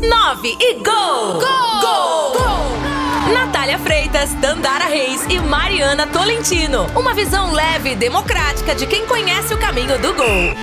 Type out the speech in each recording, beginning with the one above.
9 e gol! Gol! Gol! gol! Natália Freitas, Dandara Reis e Mariana Tolentino. Uma visão leve e democrática de quem conhece o caminho do gol.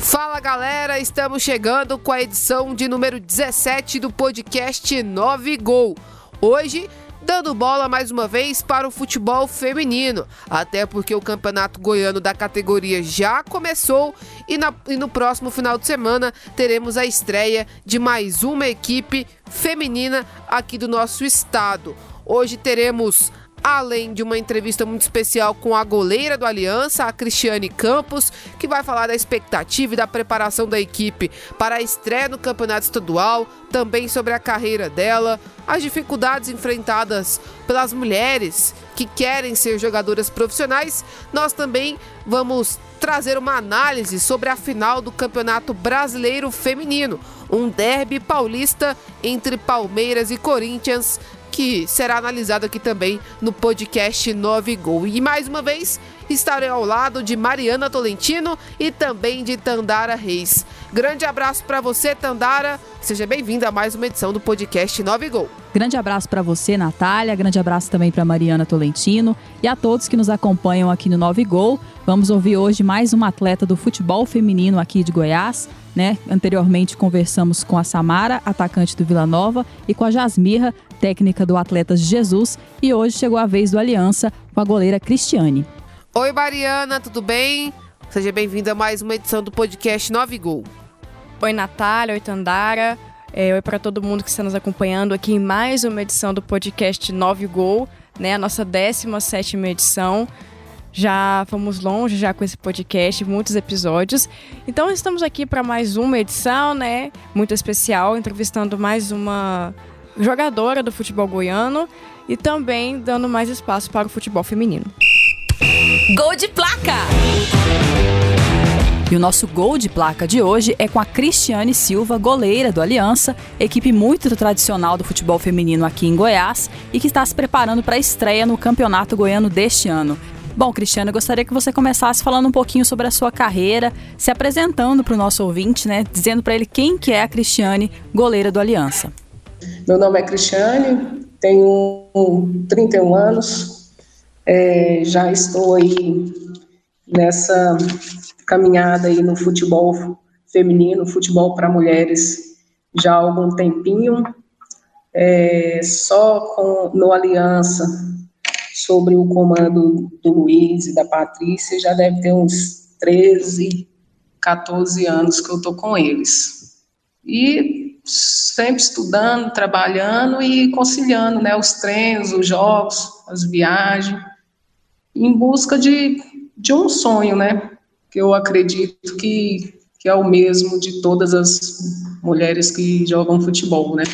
Fala galera, estamos chegando com a edição de número 17 do podcast 9 Gol. Hoje dando bola mais uma vez para o futebol feminino, até porque o campeonato goiano da categoria já começou e, na, e, no próximo final de semana teremos a estreia de mais uma equipe feminina aqui do nosso estado. Hoje teremos além de uma entrevista muito especial com a goleira do Aliança, a Cristiane Campos, que vai falar da expectativa e da preparação da equipe para a estreia no Campeonato Estadual, também sobre a carreira dela, as dificuldades enfrentadas pelas mulheres que querem ser jogadoras profissionais. Nós também vamos trazer uma análise sobre a final do Campeonato Brasileiro Feminino, um derby paulista entre Palmeiras e Corinthians que será analisado aqui também no podcast 9 Gol. E mais uma vez, estarei ao lado de Mariana Tolentino e também de Tandara Reis. Grande abraço para você, Tandara. Seja bem-vinda a mais uma edição do podcast 9 Gol. Grande abraço para você, Natália. Grande abraço também para Mariana Tolentino e a todos que nos acompanham aqui no 9 Gol. Vamos ouvir hoje mais uma atleta do futebol feminino aqui de Goiás. Né? Anteriormente conversamos com a Samara, atacante do Vila Nova, e com a Jasmirra, técnica do Atletas Jesus, e hoje chegou a vez do Aliança com a goleira Cristiane. Oi, Mariana, tudo bem? Seja bem-vinda a mais uma edição do podcast 9 Gol. Oi, Natália, oi, Tandara. É, oi para todo mundo que está nos acompanhando aqui em mais uma edição do podcast 9 Gol, né? A nossa 17 edição. Já fomos longe já com esse podcast, muitos episódios. Então estamos aqui para mais uma edição, né? Muito especial, entrevistando mais uma jogadora do futebol goiano e também dando mais espaço para o futebol feminino. Gol de placa! E o nosso gol de placa de hoje é com a Cristiane Silva, goleira do Aliança, equipe muito tradicional do futebol feminino aqui em Goiás e que está se preparando para a estreia no Campeonato Goiano deste ano. Bom, Cristiane, eu gostaria que você começasse falando um pouquinho sobre a sua carreira, se apresentando para o nosso ouvinte, né, dizendo para ele quem que é a Cristiane, goleira do Aliança. Meu nome é Cristiane, tenho 31 anos, é, já estou aí nessa caminhada aí no futebol feminino, futebol para mulheres, já há algum tempinho, é, só com, no Aliança, sobre o comando do Luiz e da Patrícia, já deve ter uns 13, 14 anos que eu estou com eles. E sempre estudando, trabalhando e conciliando, né, os treinos, os jogos, as viagens, em busca de, de um sonho, né, que eu acredito que, que é o mesmo de todas as mulheres que jogam futebol, né.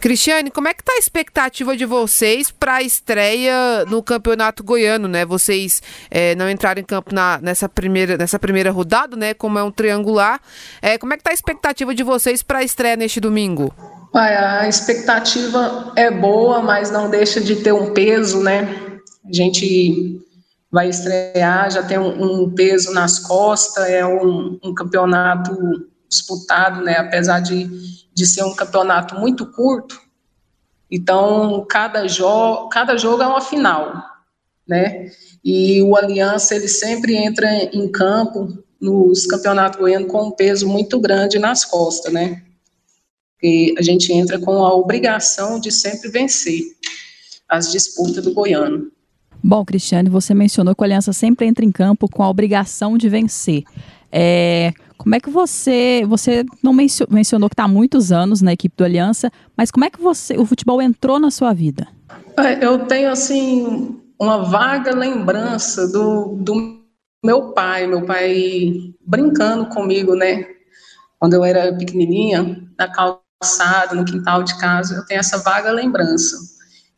Cristiane, como é que tá a expectativa de vocês para a estreia no Campeonato Goiano, né? Vocês é, não entraram em campo na, nessa, primeira, nessa primeira rodada, né? Como é um triangular. É, como é que tá a expectativa de vocês para a estreia neste domingo? A expectativa é boa, mas não deixa de ter um peso, né? A gente vai estrear, já tem um, um peso nas costas, é um, um campeonato disputado, né? Apesar de de ser um campeonato muito curto, então cada, jo cada jogo é uma final, né? E o Aliança ele sempre entra em campo nos campeonatos goianos com um peso muito grande nas costas, né? E a gente entra com a obrigação de sempre vencer as disputas do goiano. Bom, Cristiane, você mencionou que o Aliança sempre entra em campo com a obrigação de vencer. É, como é que você, você não mencionou que está há muitos anos na equipe do Aliança, mas como é que você, o futebol entrou na sua vida? É, eu tenho assim uma vaga lembrança do, do meu pai, meu pai brincando comigo, né? Quando eu era pequenininha, na calçada, no quintal de casa, eu tenho essa vaga lembrança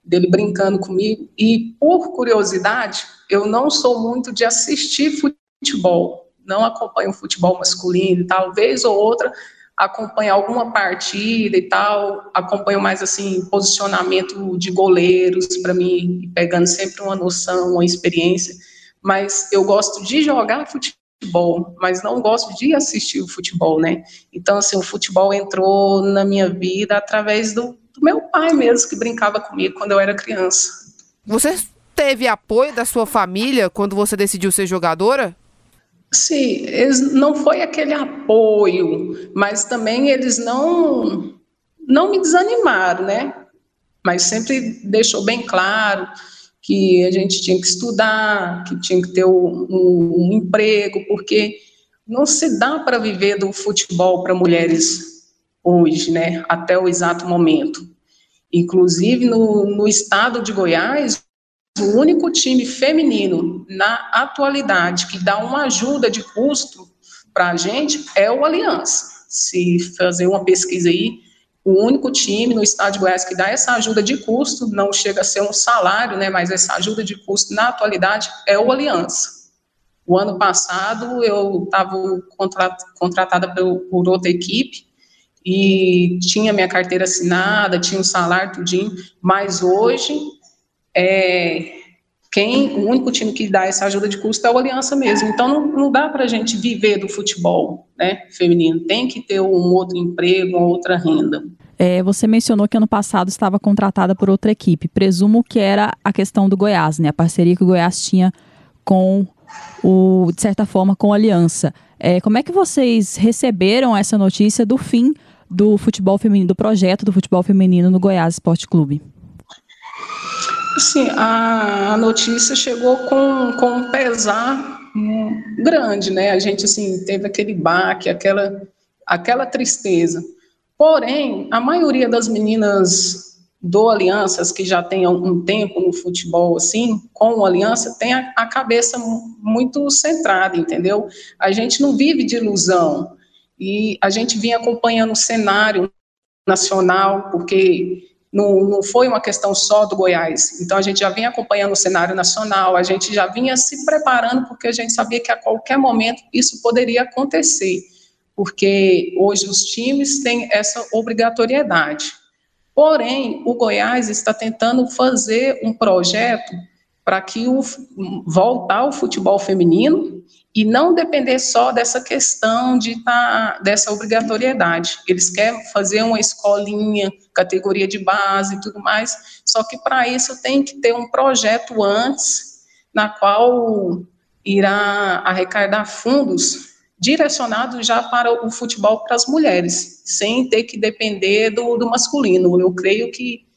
dele brincando comigo. E por curiosidade, eu não sou muito de assistir futebol não acompanho o futebol masculino, talvez ou outra acompanho alguma partida e tal, acompanho mais assim posicionamento de goleiros para mim pegando sempre uma noção, uma experiência, mas eu gosto de jogar futebol futebol, mas não gosto de assistir o futebol, né? Então, assim, o futebol entrou na minha vida através do, do meu pai mesmo, que brincava comigo quando eu era criança. Você teve apoio da sua família quando você decidiu ser jogadora? Sim, eles, não foi aquele apoio, mas também eles não não me desanimaram, né? Mas sempre deixou bem claro que a gente tinha que estudar, que tinha que ter um, um, emprego, porque não se dá para viver do futebol para mulheres hoje, né? Até o exato momento. Inclusive no, no estado de Goiás, o único time feminino na atualidade que dá uma ajuda de custo para a gente é o Aliança. Se fazer uma pesquisa aí, o único time no estado de Goiás que dá essa ajuda de custo, não chega a ser um salário, né, mas essa ajuda de custo na atualidade é o Aliança. O ano passado eu estava contratada por, outra equipe e tinha minha carteira assinada, tinha um salário, tudinho, mas hoje é, quem, o único time que dá essa ajuda de custo é o Aliança mesmo. Então não, não dá para a gente viver do futebol né, feminino. Tem que ter um outro emprego, uma outra renda. É, você mencionou que ano passado estava contratada por outra equipe. Presumo que era a questão do Goiás, né? A parceria que o Goiás tinha com o, de certa forma, com a Aliança. É, como é que vocês receberam essa notícia do fim do futebol feminino, do projeto do futebol feminino no Goiás Esporte Clube? Sim, a, notícia chegou com, com um pesar grande, né? A gente, assim, teve aquele baque, aquela, aquela tristeza. Porém, a maioria das meninas do Alianças, que já tem um tempo no futebol, assim, com o Aliança, tem a, a cabeça muito centrada, entendeu? A gente não vive de ilusão. E a gente vinha acompanhando o cenário nacional, porque não, não foi uma questão só do Goiás. Então, a gente já vinha acompanhando o cenário nacional, a gente já vinha se preparando, porque a gente sabia que a qualquer momento isso poderia acontecer, porque hoje os times têm essa obrigatoriedade. Porém, o Goiás está tentando fazer um projeto para que o voltar o futebol feminino e não depender só dessa questão de tá, dessa obrigatoriedade. Eles querem fazer uma escolinha, categoria de base e tudo mais, só que para isso tem que ter um projeto antes, na qual irá arrecadar fundos direcionados já para o futebol para as mulheres, sem ter que depender do, do masculino. Eu creio que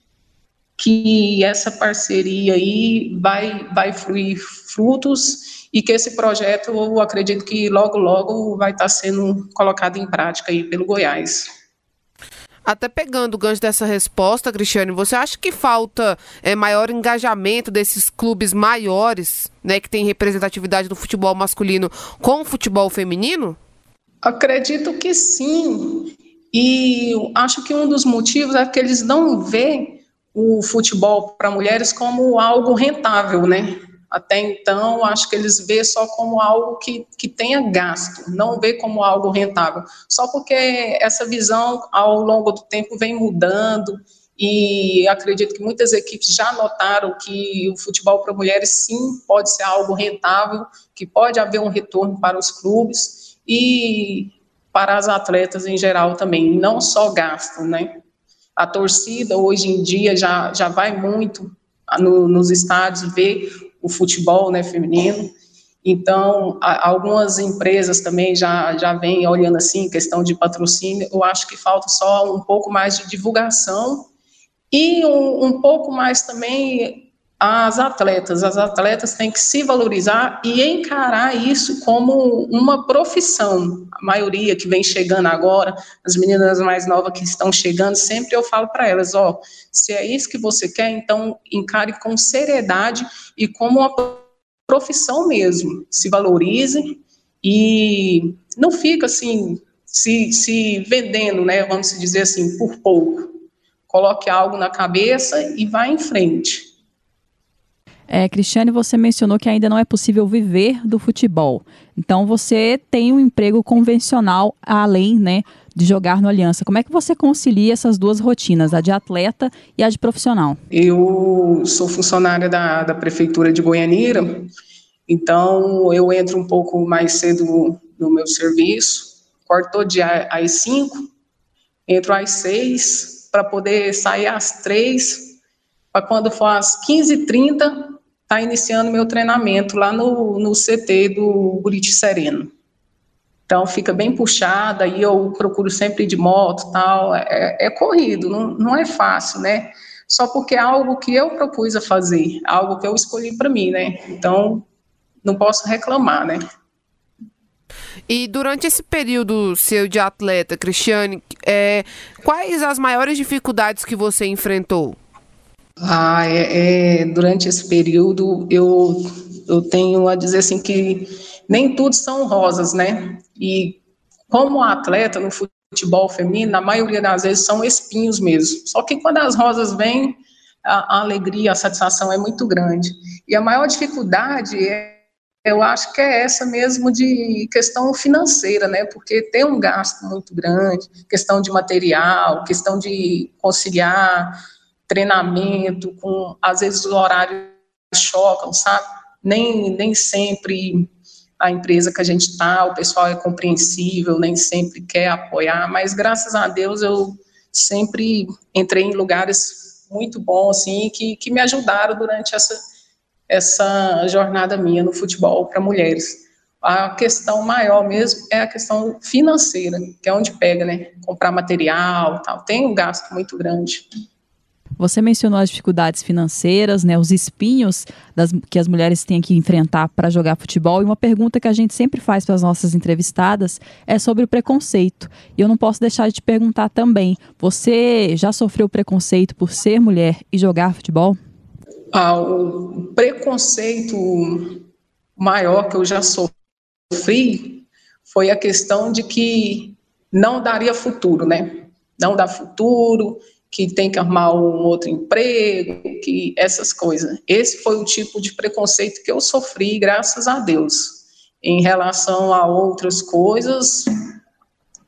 que essa parceria aí vai, vai fluir frutos e que esse projeto, eu acredito que logo, logo vai estar sendo colocado em prática aí pelo Goiás. Até pegando o gancho dessa resposta, Cristiane, você acha que falta é, maior engajamento desses clubes maiores, né, que têm representatividade no futebol masculino com o futebol feminino? Acredito que sim. E acho que um dos motivos é que eles não vê o futebol para mulheres como algo rentável, né? Até então, acho que eles vê só como algo que, que tenha gasto, não vê como algo rentável. Só porque essa visão, ao longo do tempo, vem mudando e acredito que muitas equipes já notaram que o futebol para mulheres, sim, pode ser algo rentável, que pode haver um retorno para os clubes e para as atletas em geral também, não só gasto, né? A torcida hoje em dia já, já vai muito no, nos estádios ver o futebol né, feminino. Então, a, algumas empresas também já, já vêm olhando assim, questão de patrocínio. Eu acho que falta só um pouco mais de divulgação e um, um pouco mais também as atletas. As atletas têm que se valorizar e encarar isso como uma profissão. A maioria que vem chegando agora, as meninas mais novas que estão chegando, sempre eu falo para elas, ó, se é isso que você quer, então encare com seriedade e como uma profissão mesmo. Se valorize e não fica assim se, se vendendo, né, vamos dizer assim, por pouco. Coloque algo na cabeça e vá em frente. É, Cristiane, você mencionou que ainda não é possível viver do futebol. Então você tem um emprego convencional além, né, de jogar no Aliança. Como é que você concilia essas duas rotinas, a de atleta e a de profissional? Eu sou funcionária da, da prefeitura de Goianira Então, eu entro um pouco mais cedo no meu serviço, corto todo dia às 5, entro às 6, para poder sair às 3, para quando for às 15h30, tá iniciando meu treinamento lá no, no CT do Buriti Sereno. Então fica bem puxada, aí eu procuro sempre ir de moto tal, é, é corrido, não, não é fácil, né? Só porque é algo que eu propus a fazer, algo que eu escolhi para mim, né? Então não posso reclamar, né? E durante esse período seu de atleta, Cristiane, é, quais as maiores dificuldades que você enfrentou? Ah, é, é, durante esse período eu, eu tenho a dizer assim que nem tudo são rosas, né? E como atleta no futebol feminino, na maioria das vezes são espinhos mesmo. Só que quando as rosas vêm, a, a alegria, a satisfação é muito grande. E a maior dificuldade é eu acho que é essa mesmo de questão financeira, né? Porque tem um gasto muito grande, questão de material, questão de conciliar treinamento com, às vezes, os horários chocam, sabe? Nem, nem sempre a empresa que a gente está, o pessoal é compreensível, nem sempre quer apoiar, mas graças a Deus eu sempre entrei em lugares muito bons, assim, que, que me ajudaram durante essa, essa jornada minha no futebol para mulheres. A questão maior mesmo é a questão financeira, que é onde pega, né? Comprar material, tal. Tem um gasto muito grande. Você mencionou as dificuldades financeiras, né, os espinhos das, que as mulheres têm que enfrentar para jogar futebol. E uma pergunta que a gente sempre faz para as nossas entrevistadas é sobre o preconceito. E eu não posso deixar de te perguntar também: você já sofreu preconceito por ser mulher e jogar futebol? Ah, o preconceito maior que eu já sofri foi a questão de que não daria futuro, né? Não dá futuro, que tem que arrumar um outro emprego, que essas coisas. Esse foi o tipo de preconceito que eu sofri, graças a Deus. Em relação a outras coisas,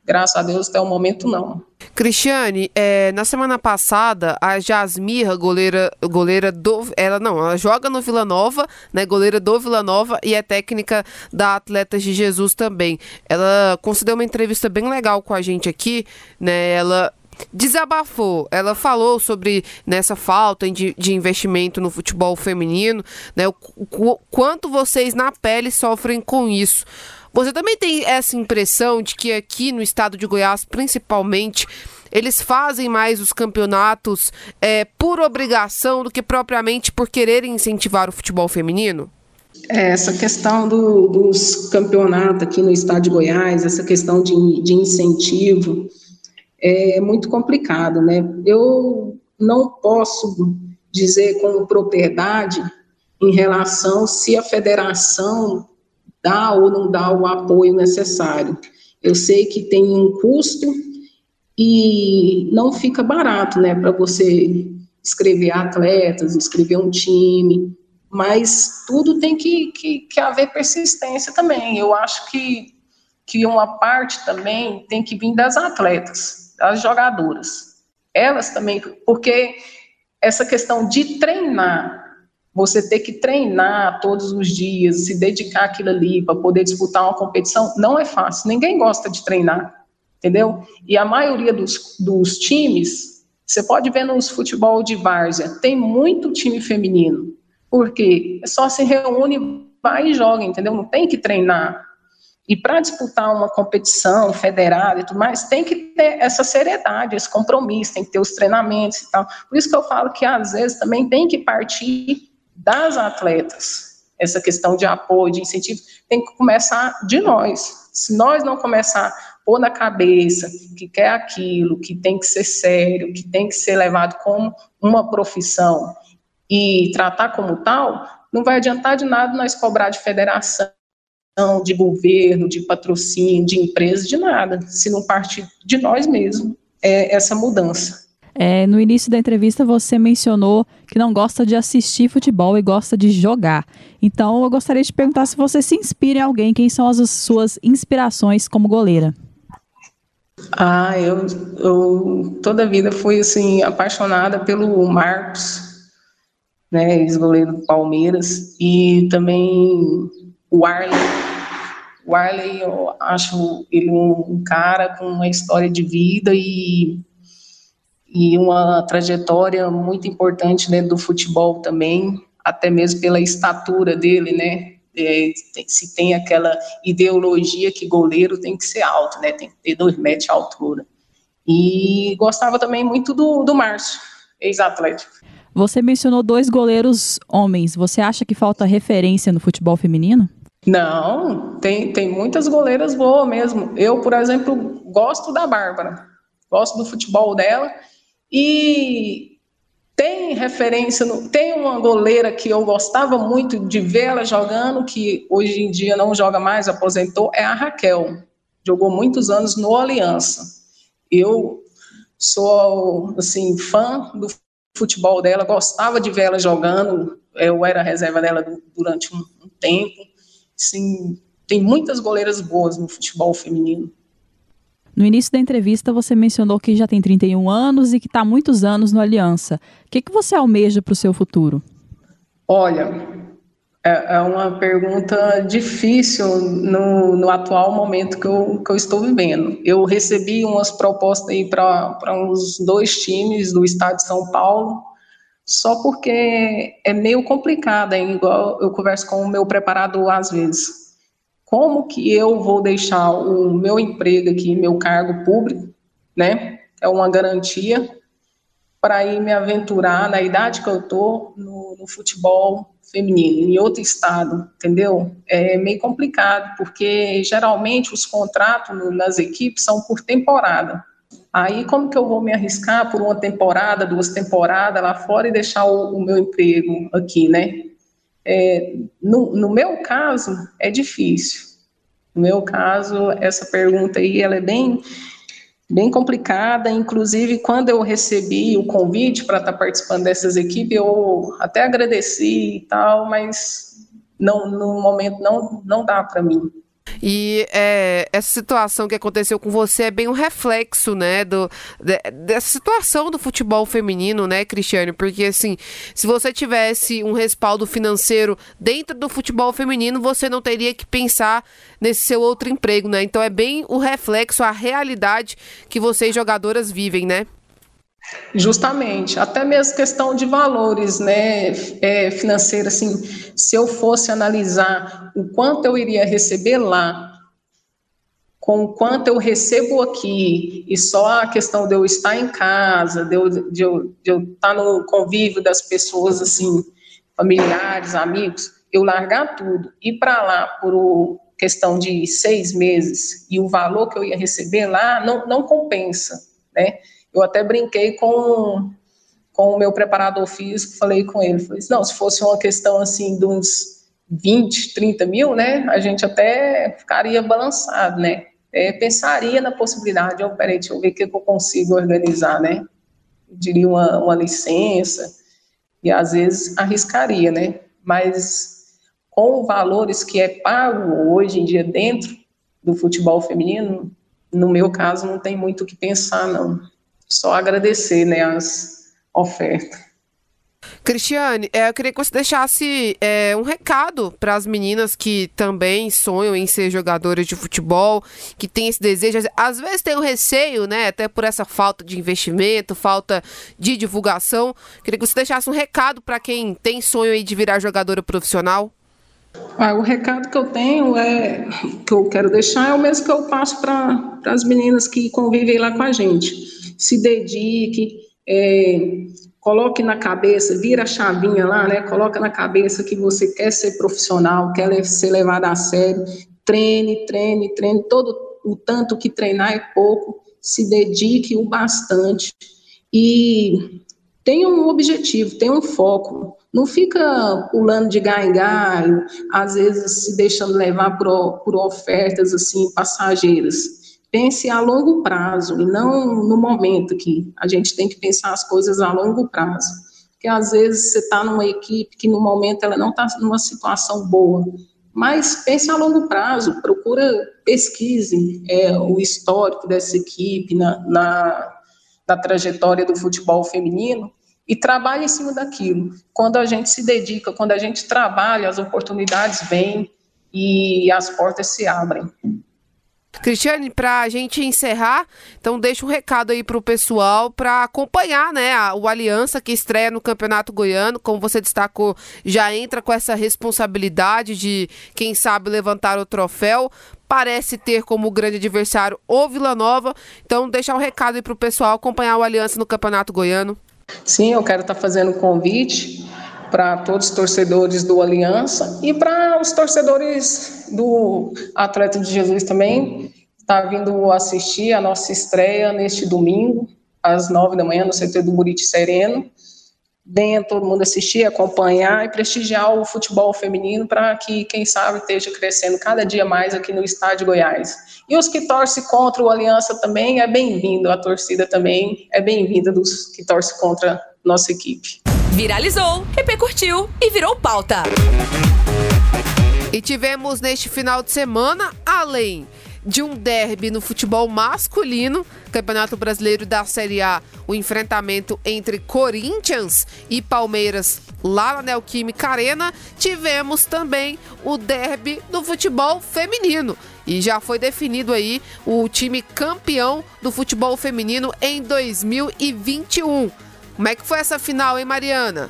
graças a Deus até o momento não. Cristiane, é, na semana passada, a Jasmira, goleira, goleira do. Ela não, ela joga no Vila Nova, né? Goleira do Vila Nova e é técnica da Atletas de Jesus também. Ela concedeu uma entrevista bem legal com a gente aqui, né? Ela desabafou. Ela falou sobre nessa falta de, de investimento no futebol feminino, né? O, o, quanto vocês na pele sofrem com isso. Você também tem essa impressão de que aqui no estado de Goiás, principalmente, eles fazem mais os campeonatos é, por obrigação do que propriamente por quererem incentivar o futebol feminino? É, essa questão do, dos campeonatos aqui no estado de Goiás, essa questão de, de incentivo, é muito complicado, né? Eu não posso dizer com propriedade em relação se a federação dá ou não dá o apoio necessário. Eu sei que tem um custo e não fica barato, né, para você escrever atletas, escrever um time, mas tudo tem que, que, que haver persistência também. Eu acho que, que uma parte também tem que vir das atletas as jogadoras. Elas também, porque essa questão de treinar, você ter que treinar todos os dias, se dedicar aquilo ali para poder disputar uma competição, não é fácil. Ninguém gosta de treinar, entendeu? E a maioria dos, dos times, você pode ver nos futebol de várzea, tem muito time feminino. porque só se reúne, vai e joga, entendeu? Não tem que treinar. E para disputar uma competição federada e tudo mais, tem que ter essa seriedade, esse compromisso, tem que ter os treinamentos e tal. Por isso que eu falo que às vezes também tem que partir das atletas. Essa questão de apoio, de incentivo, tem que começar de nós. Se nós não começar pôr na cabeça que quer aquilo, que tem que ser sério, que tem que ser levado como uma profissão e tratar como tal, não vai adiantar de nada nós cobrar de federação de governo, de patrocínio, de empresa, de nada, se não partir de nós mesmos, é essa mudança. É, no início da entrevista você mencionou que não gosta de assistir futebol e gosta de jogar. Então eu gostaria de perguntar se você se inspira em alguém, quem são as suas inspirações como goleira? Ah, eu, eu toda a vida fui assim apaixonada pelo Marcos, né, ex-goleiro do Palmeiras, e também o Arley. O Arley, eu acho ele um, cara com uma história de vida e, e uma trajetória muito importante dentro do futebol também, até mesmo pela estatura dele, né? É, se tem aquela ideologia que goleiro tem que ser alto, né? Tem que ter dois metros de altura. E gostava também muito do, do Márcio, ex-atlético. Você mencionou dois goleiros homens. Você acha que falta referência no futebol feminino? Não, tem, tem muitas goleiras boas mesmo. Eu, por exemplo, gosto da Bárbara, gosto do futebol dela e tem referência, no, tem uma goleira que eu gostava muito de ver ela jogando, que hoje em dia não joga mais, aposentou, é a Raquel. Jogou muitos anos no Aliança. Eu sou assim fã do futebol dela, gostava de ver ela jogando, eu era reserva dela durante um, um tempo. Sim, tem muitas goleiras boas no futebol feminino. No início da entrevista, você mencionou que já tem 31 anos e que está há muitos anos no Aliança. O que, que você almeja para o seu futuro? Olha, é, é uma pergunta difícil no, no atual momento que eu, que eu estou vivendo. Eu recebi umas propostas aí para uns dois times do estado de São Paulo, só porque é meio complicado, hein? igual eu converso com o meu preparador às vezes. Como que eu vou deixar o meu emprego aqui, meu cargo público, né? É uma garantia para ir me aventurar na idade que eu tô no, no futebol feminino em outro estado, entendeu? É meio complicado, porque geralmente os contratos nas equipes são por temporada. Aí, como que eu vou me arriscar por uma temporada, duas temporadas lá fora e deixar o, o meu emprego aqui, né? É, no, no meu caso, é difícil. No meu caso, essa pergunta aí, ela é bem bem complicada. Inclusive, quando eu recebi o convite para estar tá participando dessas equipes, eu até agradeci e tal, mas não, no momento não, não dá para mim. E é, essa situação que aconteceu com você é bem um reflexo, né, do, de, dessa situação do futebol feminino, né, Cristiane? Porque, assim, se você tivesse um respaldo financeiro dentro do futebol feminino, você não teria que pensar nesse seu outro emprego, né? Então é bem o reflexo, a realidade que vocês jogadoras vivem, né? Justamente, até mesmo questão de valores, né, é, financeira, assim, se eu fosse analisar o quanto eu iria receber lá, com o quanto eu recebo aqui, e só a questão de eu estar em casa, de eu, de eu, de eu estar no convívio das pessoas, assim, familiares, amigos, eu largar tudo, ir para lá por questão de seis meses, e o valor que eu ia receber lá não, não compensa, né, eu até brinquei com, com o meu preparador físico, falei com ele, falei, não, se fosse uma questão assim de uns 20, 30 mil, né, a gente até ficaria balançado, né, é, pensaria na possibilidade, oh, peraí, deixa eu ver o que, eu consigo organizar, né, eu diria uma, uma licença, e às vezes arriscaria, né, mas com valores que é pago hoje em dia dentro do futebol feminino, no meu caso não tem muito o que pensar, não só agradecer né, as ofertas. Cristiane, é, eu queria que você deixasse é, um recado para as meninas que também sonham em ser jogadoras de futebol, que têm esse desejo, às vezes tem um receio, né, até por essa falta de investimento, falta de divulgação. Eu queria que você deixasse um recado para quem tem sonho de virar jogadora profissional. Ah, o recado que eu tenho é que eu quero deixar é o mesmo que eu passo para as meninas que convivem lá com a gente. Se dedique, é, coloque na cabeça, vira a chavinha lá, né? Coloca na cabeça que você quer ser profissional, quer ser levado a sério, treine, treine, treine, todo o tanto que treinar é pouco, se dedique o bastante. E tenha um objetivo, tenha um foco. Não fica pulando de galho em galho, às vezes se deixando levar por, por ofertas assim passageiras pense a longo prazo e não no momento que a gente tem que pensar as coisas a longo prazo. Porque às vezes você está numa equipe que no momento ela não está numa situação boa, mas pense a longo prazo, procura, pesquise é, o histórico dessa equipe na, na, na trajetória do futebol feminino e trabalha em cima daquilo. Quando a gente se dedica, quando a gente trabalha, as oportunidades vêm e as portas se abrem. Cristiane, para a gente encerrar, então deixa um recado aí para o pessoal para acompanhar né, a, o Aliança que estreia no Campeonato Goiano. Como você destacou, já entra com essa responsabilidade de, quem sabe, levantar o troféu. Parece ter como grande adversário o Vila Nova. Então, deixar um recado aí para o pessoal acompanhar o Aliança no Campeonato Goiano. Sim, eu quero estar fazendo um convite para todos os torcedores do Aliança e para os torcedores do Atleta de Jesus também, está vindo assistir a nossa estreia neste domingo, às nove da manhã, no CT do Buriti Sereno. Venha todo mundo assistir, acompanhar e prestigiar o futebol feminino para que, quem sabe, esteja crescendo cada dia mais aqui no estado de Goiás. E os que torcem contra o Aliança também é bem-vindo, a torcida também é bem-vinda dos que torcem contra nossa equipe viralizou, repercutiu e virou pauta. E tivemos neste final de semana, além de um derby no futebol masculino, Campeonato Brasileiro da Série A, o enfrentamento entre Corinthians e Palmeiras lá na Neoquímica Arena, tivemos também o derby do futebol feminino. E já foi definido aí o time campeão do futebol feminino em 2021. Como é que foi essa final, hein, Mariana?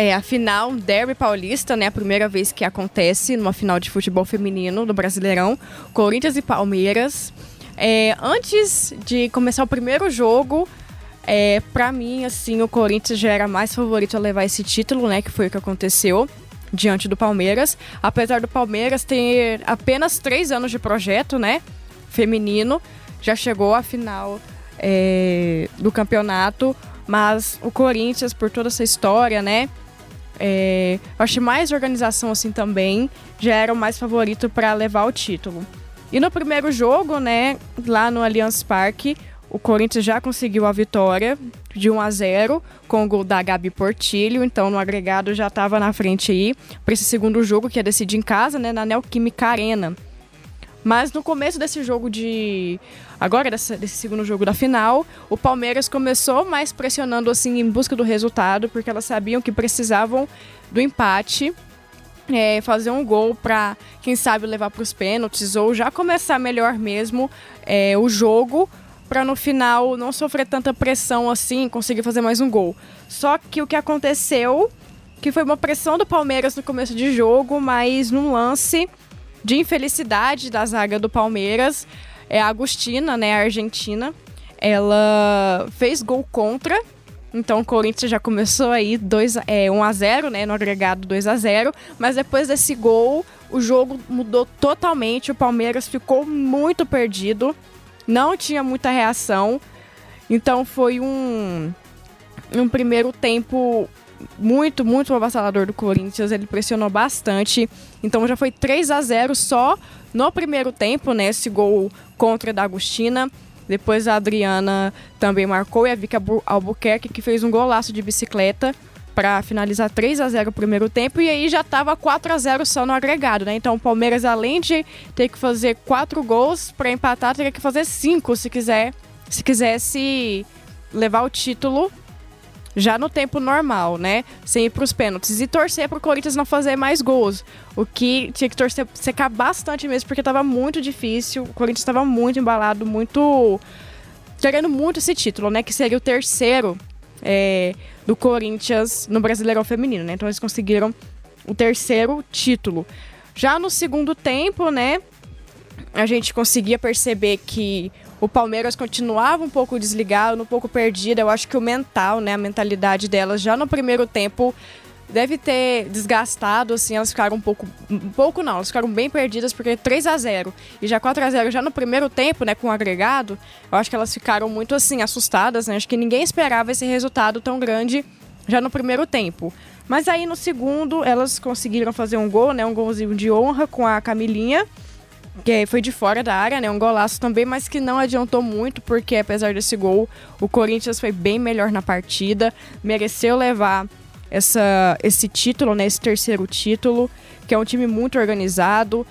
É, a final Derby Paulista, né? A primeira vez que acontece numa final de futebol feminino do Brasileirão. Corinthians e Palmeiras. É, antes de começar o primeiro jogo, é, para mim, assim, o Corinthians já era mais favorito a levar esse título, né? Que foi o que aconteceu diante do Palmeiras. Apesar do Palmeiras ter apenas três anos de projeto, né? Feminino, já chegou à final é, do campeonato. Mas o Corinthians, por toda essa história, né? É, acho mais organização assim também, já era o mais favorito para levar o título. E no primeiro jogo, né, lá no Allianz Parque, o Corinthians já conseguiu a vitória de 1 a 0 com o gol da Gabi Portilho, então no agregado já estava na frente aí para esse segundo jogo que é decidir em casa, né, na Neoquímica Arena. Mas no começo desse jogo de. Agora, desse, desse, segundo jogo da final, o Palmeiras começou mais pressionando assim em busca do resultado, porque elas sabiam que precisavam do empate. É, fazer um gol para, quem sabe, levar para os pênaltis ou já começar melhor mesmo é, o jogo para no final não sofrer tanta pressão assim, conseguir fazer mais um gol. Só que o que aconteceu, que foi uma pressão do Palmeiras no começo de jogo, mas num lance de infelicidade da zaga do Palmeiras. É a Agostina, né, a argentina. Ela fez gol contra. Então o Corinthians já começou aí 2 é, 1 a 0, né, no agregado 2 a 0, mas depois desse gol, o jogo mudou totalmente, o Palmeiras ficou muito perdido, não tinha muita reação. Então foi um um primeiro tempo muito, muito avassalador do Corinthians. Ele pressionou bastante. Então já foi 3 a 0 só no primeiro tempo, né? Esse gol contra da Agostina. Depois a Adriana também marcou e a Vicky Albuquerque que fez um golaço de bicicleta para finalizar 3 a 0 o primeiro tempo e aí já estava 4 a 0 só no agregado, né? Então o Palmeiras além de ter que fazer quatro gols para empatar, teria que fazer cinco se quiser, se quisesse levar o título já no tempo normal, né? Sem ir para os pênaltis. E torcer para o Corinthians não fazer mais gols. O que tinha que torcer, secar bastante mesmo, porque estava muito difícil. O Corinthians estava muito embalado, muito. querendo muito esse título, né? Que seria o terceiro é, do Corinthians no Brasileirão Feminino, né? Então eles conseguiram o terceiro título. Já no segundo tempo, né? A gente conseguia perceber que o Palmeiras continuava um pouco desligado, um pouco perdido. Eu acho que o mental, né, a mentalidade delas já no primeiro tempo deve ter desgastado, assim, elas ficaram um pouco, um pouco não, elas ficaram bem perdidas porque 3 a 0 e já 4 a 0 já no primeiro tempo, né, com o agregado, eu acho que elas ficaram muito assim assustadas, né? Acho que ninguém esperava esse resultado tão grande já no primeiro tempo. Mas aí no segundo, elas conseguiram fazer um gol, né, um golzinho de honra com a Camilinha que foi de fora da área, né? Um golaço também, mas que não adiantou muito, porque apesar desse gol, o Corinthians foi bem melhor na partida, mereceu levar essa, esse título, né? Esse terceiro título, que é um time muito organizado,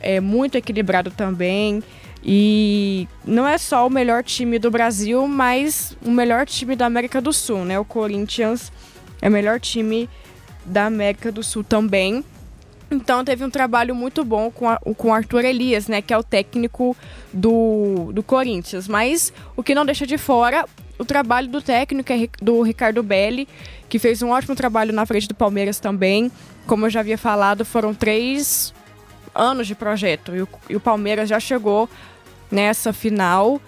é muito equilibrado também. E não é só o melhor time do Brasil, mas o melhor time da América do Sul, né? O Corinthians é o melhor time da América do Sul também. Então teve um trabalho muito bom com, a, com o Arthur Elias, né? Que é o técnico do, do Corinthians. Mas o que não deixa de fora o trabalho do técnico é do Ricardo Belli, que fez um ótimo trabalho na frente do Palmeiras também. Como eu já havia falado, foram três anos de projeto e o, e o Palmeiras já chegou nessa final.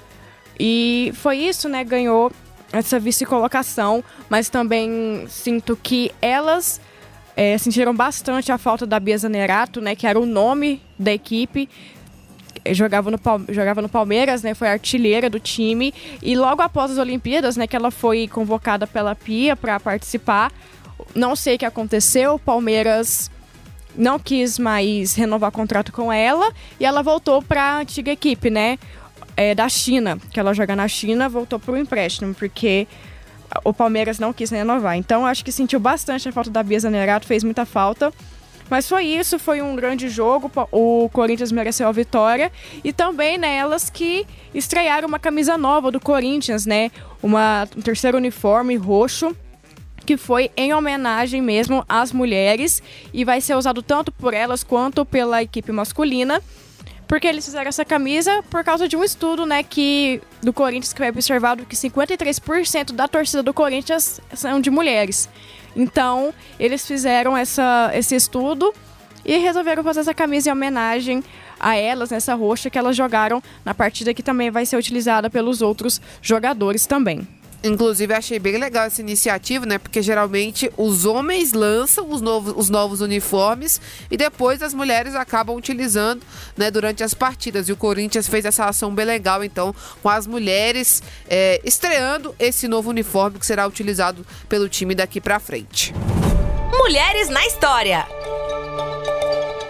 E foi isso, né? Ganhou essa vice-colocação, mas também sinto que elas é, sentiram bastante a falta da Bia Zanerato, né? Que era o nome da equipe. Jogava no, jogava no Palmeiras, né? Foi artilheira do time. E logo após as Olimpíadas, né? Que ela foi convocada pela Pia para participar. Não sei o que aconteceu. Palmeiras não quis mais renovar contrato com ela e ela voltou para a antiga equipe, né? É, da China, que ela joga na China, voltou para o empréstimo, porque o Palmeiras não quis renovar. Então acho que sentiu bastante a falta da Bia Zanerato, fez muita falta. Mas foi isso, foi um grande jogo. O Corinthians mereceu a vitória. E também nelas né, que estrearam uma camisa nova do Corinthians, né? Uma, um terceiro uniforme roxo que foi em homenagem mesmo às mulheres e vai ser usado tanto por elas quanto pela equipe masculina. Porque eles fizeram essa camisa por causa de um estudo, né, que do Corinthians que foi observado que 53% da torcida do Corinthians são de mulheres. Então, eles fizeram essa, esse estudo e resolveram fazer essa camisa em homenagem a elas, nessa roxa que elas jogaram na partida que também vai ser utilizada pelos outros jogadores também. Inclusive, achei bem legal essa iniciativa, né? Porque geralmente os homens lançam os novos, os novos uniformes e depois as mulheres acabam utilizando, né? Durante as partidas. E o Corinthians fez essa ação bem legal, então, com as mulheres é, estreando esse novo uniforme que será utilizado pelo time daqui para frente. Mulheres na História.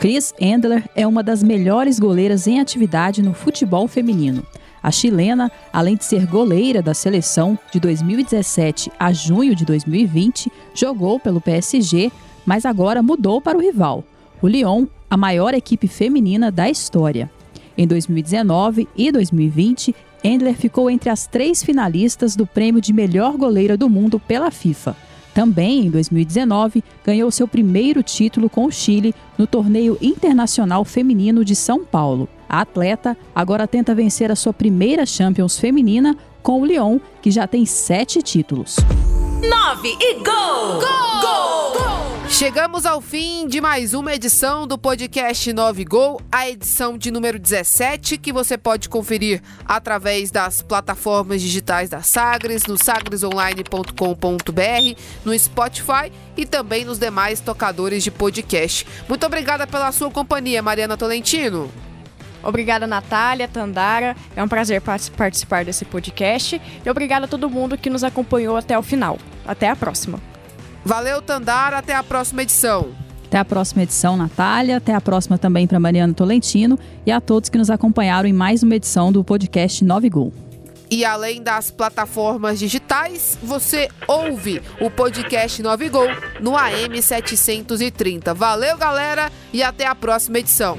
Chris Endler é uma das melhores goleiras em atividade no futebol feminino. A chilena, além de ser goleira da seleção de 2017 a junho de 2020, jogou pelo PSG, mas agora mudou para o rival, o Lyon, a maior equipe feminina da história. Em 2019 e 2020, Endler ficou entre as três finalistas do prêmio de melhor goleira do mundo pela FIFA. Também em 2019, ganhou seu primeiro título com o Chile no Torneio Internacional Feminino de São Paulo. A atleta agora tenta vencer a sua primeira Champions feminina com o Lyon, que já tem sete títulos. 9 e gol! Gol! Gol! gol! Chegamos ao fim de mais uma edição do podcast 9 Gol, a edição de número 17, que você pode conferir através das plataformas digitais da Sagres, no sagresonline.com.br, no Spotify e também nos demais tocadores de podcast. Muito obrigada pela sua companhia, Mariana Tolentino. Obrigada, Natália, Tandara. É um prazer participar desse podcast. E obrigada a todo mundo que nos acompanhou até o final. Até a próxima. Valeu, Tandara. Até a próxima edição. Até a próxima edição, Natália. Até a próxima também para Mariana Tolentino e a todos que nos acompanharam em mais uma edição do podcast 9 Gol. E além das plataformas digitais, você ouve o podcast 9 Gol no AM 730. Valeu, galera, e até a próxima edição.